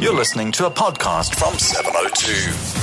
You're listening to a podcast from 702.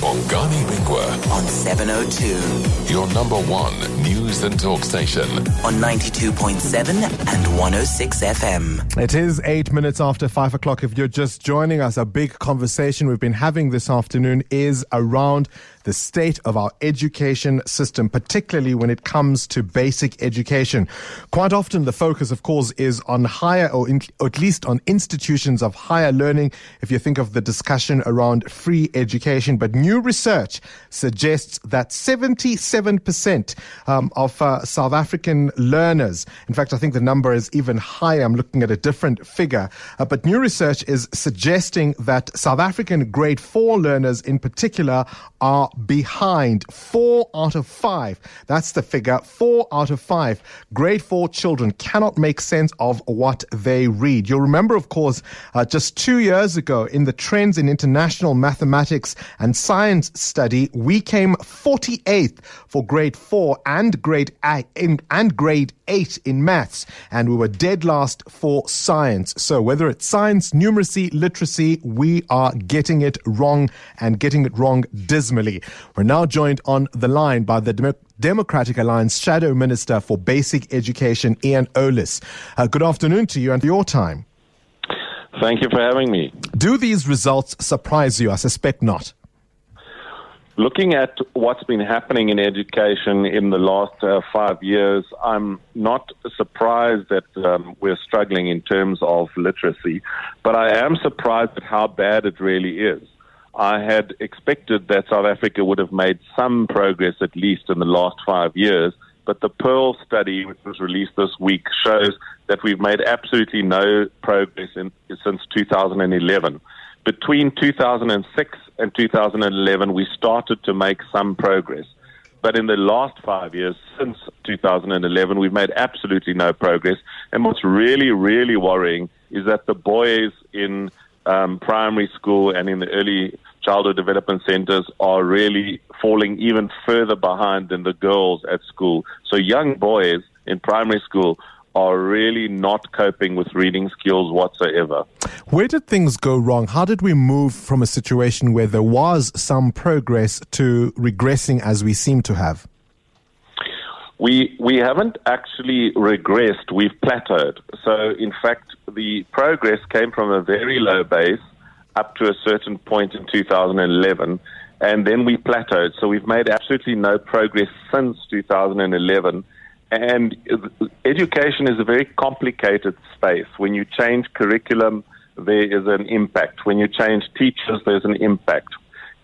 Bongani Bingwa, on 702, your number one news and talk station. on 92.7 and 106 FM. It is eight minutes after five o'clock. If you're just joining us, a big conversation we've been having this afternoon is around the state of our education system, particularly when it comes to basic education. Quite often, the focus, of course, is on higher or, in, or at least on institutions of higher learning. If you think of the discussion around free education, but new research suggests that 77% um, of uh, South African learners, in fact, I think the number is even higher. I'm looking at a different figure, uh, but new research is suggesting that South African grade four learners in particular are behind four out of five. That's the figure. Four out of five grade four children cannot make sense of what they read. You'll remember, of course, uh, just two years ago in the Trends in International Mathematics and Science study, we came 48th for grade four and grade eight, in, and grade eight in maths, and we were dead last for science. So whether it's science, numeracy, literacy, we are getting it wrong and getting it wrong dismally. We're now joined on the line by the Demo- Democratic Alliance Shadow Minister for Basic Education, Ian Ollis. Uh, good afternoon to you and your time. Thank you for having me. Do these results surprise you? I suspect not. Looking at what's been happening in education in the last uh, five years, I'm not surprised that um, we're struggling in terms of literacy, but I am surprised at how bad it really is. I had expected that South Africa would have made some progress at least in the last five years, but the PIRLS study, which was released this week, shows that we've made absolutely no progress in, since 2011. Between 2006 and 2011, we started to make some progress. But in the last five years, since 2011, we've made absolutely no progress. And what's really, really worrying is that the boys in um, primary school and in the early childhood development centers are really falling even further behind than the girls at school. So young boys in primary school are really not coping with reading skills whatsoever. Where did things go wrong? How did we move from a situation where there was some progress to regressing as we seem to have? We we haven't actually regressed. We've plateaued. So in fact, the progress came from a very low base up to a certain point in 2011, and then we plateaued. So we've made absolutely no progress since 2011. And education is a very complicated space. When you change curriculum, there is an impact. When you change teachers, there's an impact.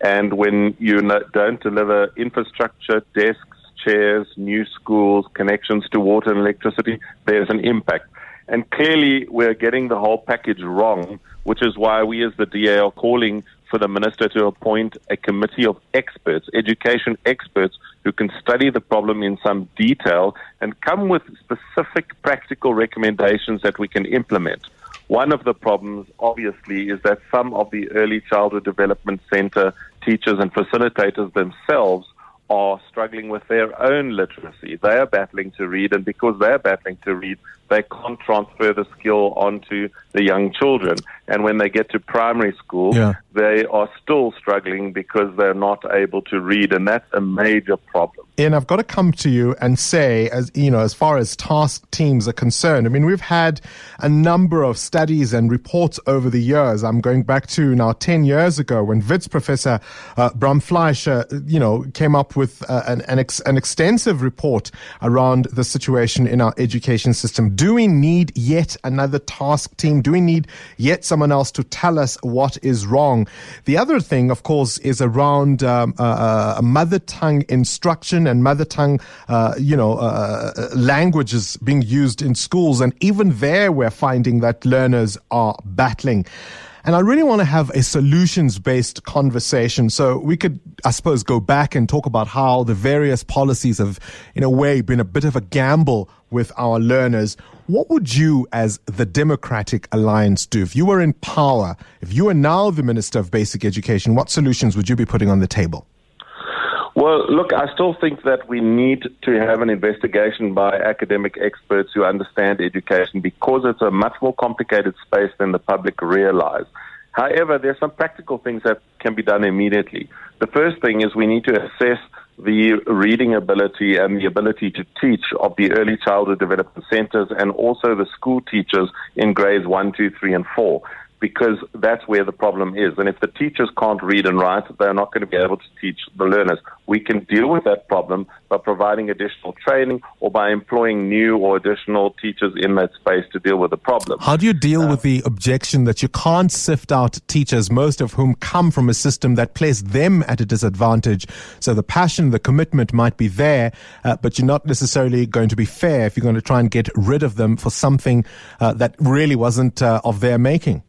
And when you don't deliver infrastructure, desks, chairs, new schools, connections to water and electricity, there's an impact. And clearly, we're getting the whole package wrong, which is why we as the DA are calling for the minister to appoint a committee of experts, education experts, who can study the problem in some detail and come with specific practical recommendations that we can implement. One of the problems, obviously, is that some of the early childhood development center teachers and facilitators themselves are struggling with their own literacy. They are battling to read, and because they're battling to read, they can't transfer the skill onto the young children. And when they get to primary school, Yeah. they are still struggling because they're not able to read, and that's a major problem. Ian, I've got to come to you and say, as you know, as far as task teams are concerned, I mean, we've had a number of studies and reports over the years. I'm going back to now 10 years ago when Wits professor uh, Brahm Fleischer, you know, came up with uh, an, an, ex- an extensive report around the situation in our education system. Do we need yet another task team? Do we need yet someone else to tell us what is wrong? The other thing, of course, is around um, uh, uh, mother tongue instruction and mother tongue, uh, you know, uh, uh, languages being used in schools. And even there, we're finding that learners are battling. And I really want to have a solutions based conversation. So we could, I suppose, go back and talk about how the various policies have, in a way, been a bit of a gamble with our learners. What would you, as the Democratic Alliance, do? If you were in power, if you are now the Minister of Basic Education, what solutions would you be putting on the table? Well, look, I still think that we need to have an investigation by academic experts who understand education because it's a much more complicated space than the public realize. However, there's some practical things that can be done immediately. The first thing is we need to assess the reading ability and the ability to teach of the early childhood development centers and also the school teachers in grades one, two, three, and four because that's where the problem is. And if the teachers can't read and write, they're not going to be able to teach the learners. We can deal with that problem by providing additional training or by employing new or additional teachers in that space to deal with the problem. How do you deal uh, with the objection that you can't sift out teachers, most of whom come from a system that placed them at a disadvantage? So the passion, the commitment might be there, uh, but you're not necessarily going to be fair if you're going to try and get rid of them for something uh, that really wasn't uh, of their making.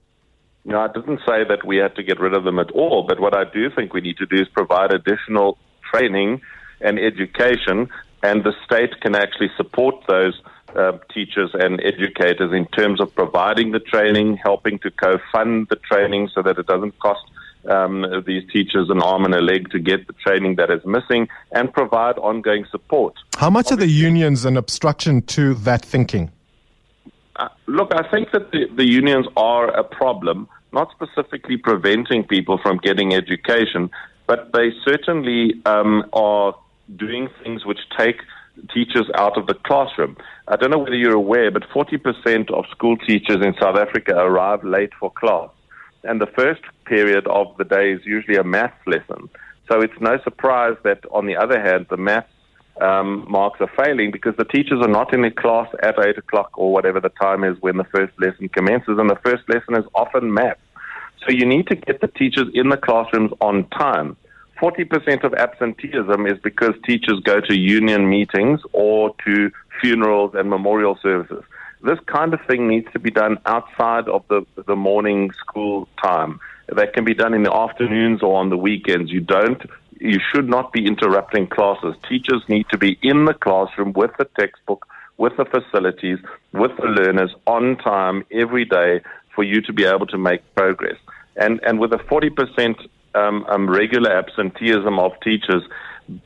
No, I didn't say that we had to get rid of them at all, but what I do think we need to do is provide additional training and education, and the state can actually support those uh, teachers and educators in terms of providing the training, helping to co-fund the training so that it doesn't cost um, these teachers an arm and a leg to get the training that is missing, and provide ongoing support. How much Obviously, are the unions an obstruction to that thinking? Uh, look, I think that the, the unions are a problem not specifically preventing people from getting education, but they certainly um, are doing things which take teachers out of the classroom. I don't know whether you're aware, but 40% of school teachers in South Africa arrive late for class. And the first period of the day is usually a maths lesson. So it's no surprise that, on the other hand, the maths um, marks are failing because the teachers are not in the class at 8 o'clock or whatever the time is when the first lesson commences, and the first lesson is often math. So you need to get the teachers in the classrooms on time. 40% of absenteeism is because teachers go to union meetings or to funerals and memorial services. This kind of thing needs to be done outside of the, the morning school time. That can be done in the afternoons or on the weekends. You don't you should not be interrupting classes. Teachers need to be in the classroom with the textbook, with the facilities, with the learners on time every day for you to be able to make progress. And, and with a 40% um, um, regular absenteeism of teachers,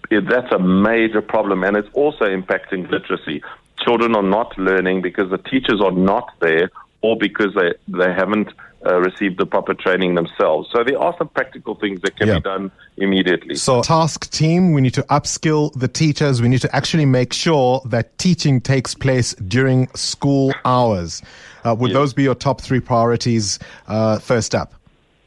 that's a major problem. And it's also impacting literacy. Children are not learning because the teachers are not there or because they, they haven't uh, received the proper training themselves. So there are some practical things that can yeah. be done immediately. So task team, we need to upskill the teachers. We need to actually make sure that teaching takes place during school hours. Uh, would yes. those be your top three priorities uh, first up?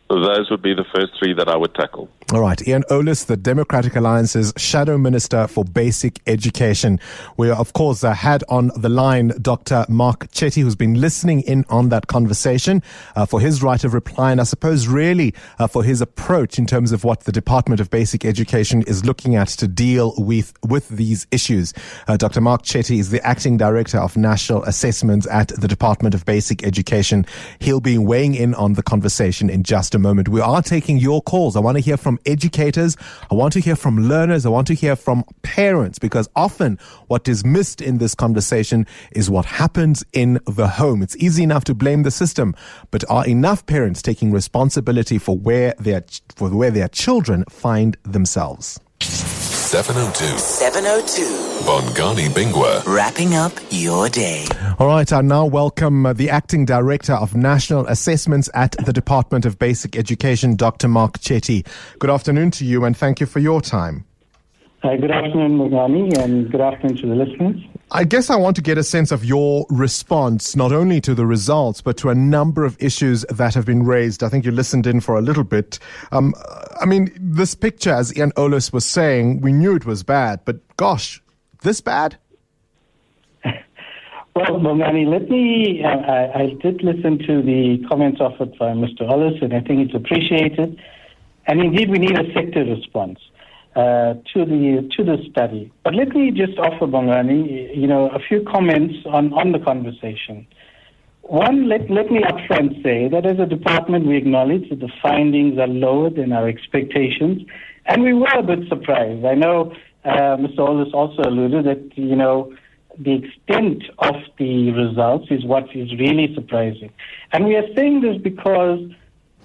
Those would be the first three that I would tackle. All right. Ian Ollis, the Democratic Alliance's Shadow Minister for Basic Education. We, of course, uh, had on the line Dr. Mark Chetty, who's been listening in on that conversation uh, for his right of reply and I suppose really uh, for his approach in terms of what the Department of Basic Education is looking at to deal with, with these issues. Uh, Dr. Mark Chetty is the Acting Director of National Assessments at the Department of Basic Education. He'll be weighing in on the conversation in just a moment. We are taking your calls. I want to hear from educators. I want to hear from learners. I want to hear from parents because often what is missed in this conversation is what happens in the home. It's easy enough to blame the system, but are enough parents taking responsibility for where their, for where their children find themselves? 702. 702. Bongani Bingwa. Wrapping up your day. All right, I now welcome uh, the Acting Director of National Assessments at the Department of Basic Education, Dr. Mark Chetty. Good afternoon to you and thank you for your time. Hi, good afternoon, Bongani, and good afternoon to the listeners. I guess I want to get a sense of your response, not only to the results, but to a number of issues that have been raised. I think you listened in for a little bit. Um, I mean, this picture, as Ian Ollis was saying, we knew it was bad, but gosh, this bad? Well, Bongani, let me. Uh, I, I, did listen to the comments offered by Mr. Ollis, and I think it's appreciated. And indeed, we need a sector response uh, to the to the study. But let me just offer Bongani, you know, a few comments on, on the conversation. One, let, let me upfront say that as a department, we acknowledge that the findings are lower than our expectations, and we were a bit surprised. I know uh, Mr. Ollis also alluded that, you know, the extent of the results is what is really surprising. And we are saying this because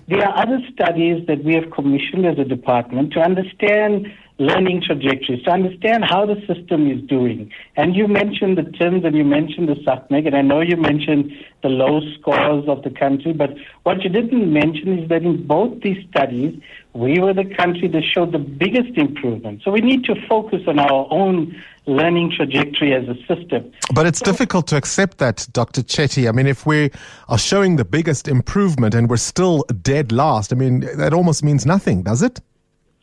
there are other studies that we have commissioned as a department to understand learning trajectories, to understand how the system is doing. And you mentioned the TIMSS and you mentioned the SACMEQ, and I know you mentioned the low scores of the country, but what you didn't mention is that in both these studies, we were the country that showed the biggest improvement. So we need to focus on our own learning trajectory as a system. But it's difficult to accept that, Dr. Chetty. I mean, if we are showing the biggest improvement and we're still dead last, I mean, that almost means nothing, does it?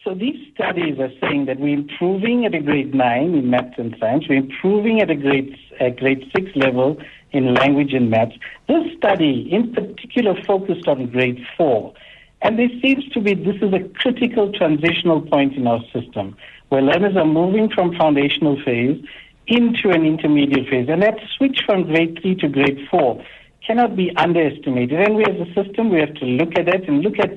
So these studies are saying that we're improving at a grade nine in maths and science. We're improving at a grade a grade six level in language and maths. This study, in particular, focused on grade four, and there seems to be this is a critical transitional point in our system where learners are moving from foundational phase into an intermediate phase, and that switch from grade three to grade four cannot be underestimated. And we, as a system, we have to look at it and look at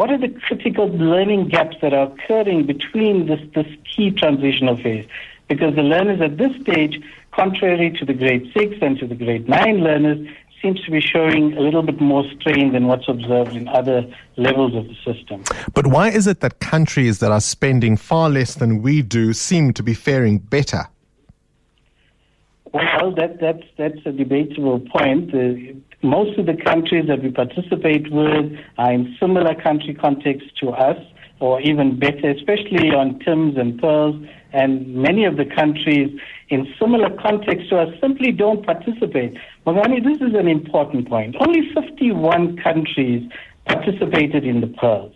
what are the critical learning gaps that are occurring between this, this key transitional phase? Because the learners at this stage, contrary to the grade six and to the grade nine learners, seems to be showing a little bit more strain than what's observed in other levels of the system. But why is it that countries that are spending far less than we do seem to be faring better? Well, that, that's, that's a debatable point. Uh, most of the countries that we participate with are in similar country contexts to us, or even better, especially on TIMSS and PIRLS. And many of the countries in similar contexts to us simply don't participate. Bongani, this is an important point. Only 51 countries participated in the PIRLS.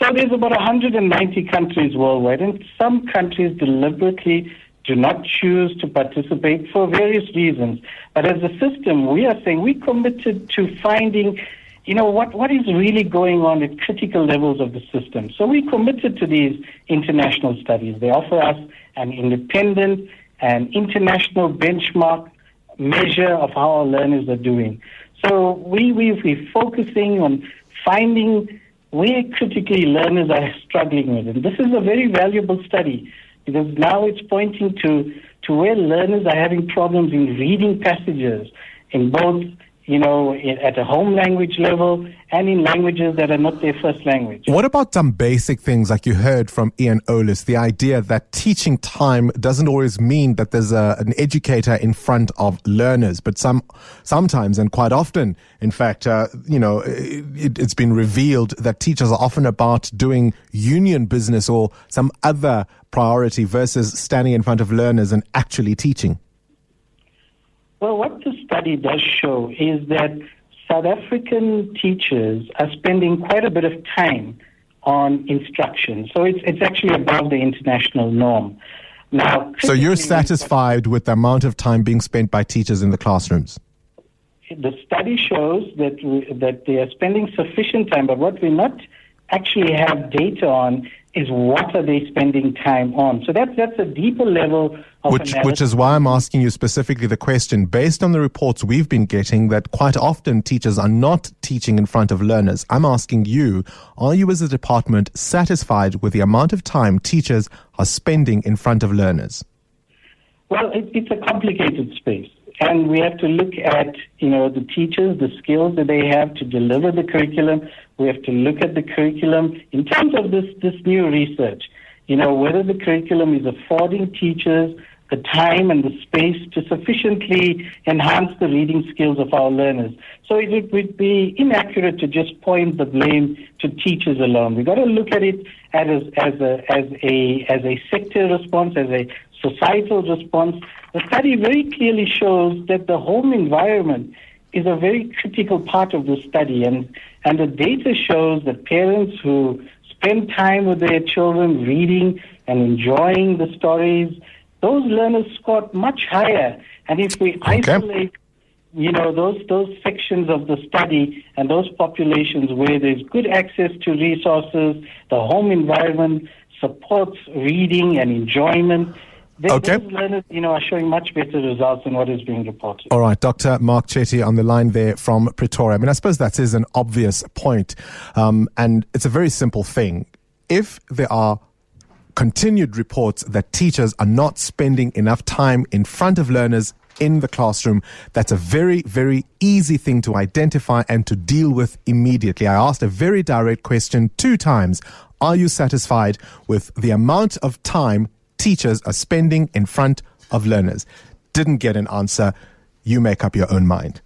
So there's about 190 countries worldwide, and some countries deliberately do not choose to participate for various reasons. But as a system, we are saying we committed to finding, you know, what, what is really going on at critical levels of the system. So we committed to these international studies. They offer us an independent and international benchmark measure of how our learners are doing. So we, we, we're focusing on finding where critically learners are struggling with. And this is a very valuable study because now it's pointing to, to where learners are having problems in reading passages in both, you know, at a home language level and in languages that are not their first language. What about some basic things like you heard from Ian Ollis, the idea that teaching time doesn't always mean that there's a, an educator in front of learners, but some, sometimes and quite often, in fact, uh, you know, it, it's been revealed that teachers are often about doing union business or some other priority versus standing in front of learners and actually teaching? Well, what the study does show is that South African teachers are spending quite a bit of time on instruction. So it's, it's actually above the international norm. Now, so you're satisfied with the amount of time being spent by teachers in the classrooms? The study shows that we, that they are spending sufficient time, but what we're not actually have data on is what are they spending time on. So that's that's a deeper level of which analysis. which is why I'm asking you specifically the question based on the reports we've been getting that quite often teachers are not teaching in front of learners. I'm asking you, are you as a department satisfied with the amount of time teachers are spending in front of learners? Well, it, it's a complicated space. And we have to look at, you know, the teachers, the skills that they have to deliver the curriculum. We have to look at the curriculum in terms of this, this new research. You know, whether the curriculum is affording teachers the time and the space to sufficiently enhance the reading skills of our learners. So it would be inaccurate to just point the blame to teachers alone. We've got to look at it as, as, a, as, a, as a sector response, as a societal response. The study very clearly shows that the home environment is a very critical part of the study, and, and the data shows that parents who spend time with their children reading and enjoying the stories, those learners scored much higher. And if we Okay. isolate, you know, those those sections of the study and those populations where there's good access to resources, the home environment supports reading and enjoyment. Okay. Learners, you know, are showing much better results than what is being reported. All right, Dr. Mark Chetty on the line there from Pretoria. I mean, I suppose that is an obvious point, um, and it's a very simple thing. If there are continued reports that teachers are not spending enough time in front of learners in the classroom. That's a very, very easy thing to identify and to deal with immediately. I asked a very direct question two times. Are you satisfied with the amount of time teachers are spending in front of learners? Didn't get an answer. You make up your own mind.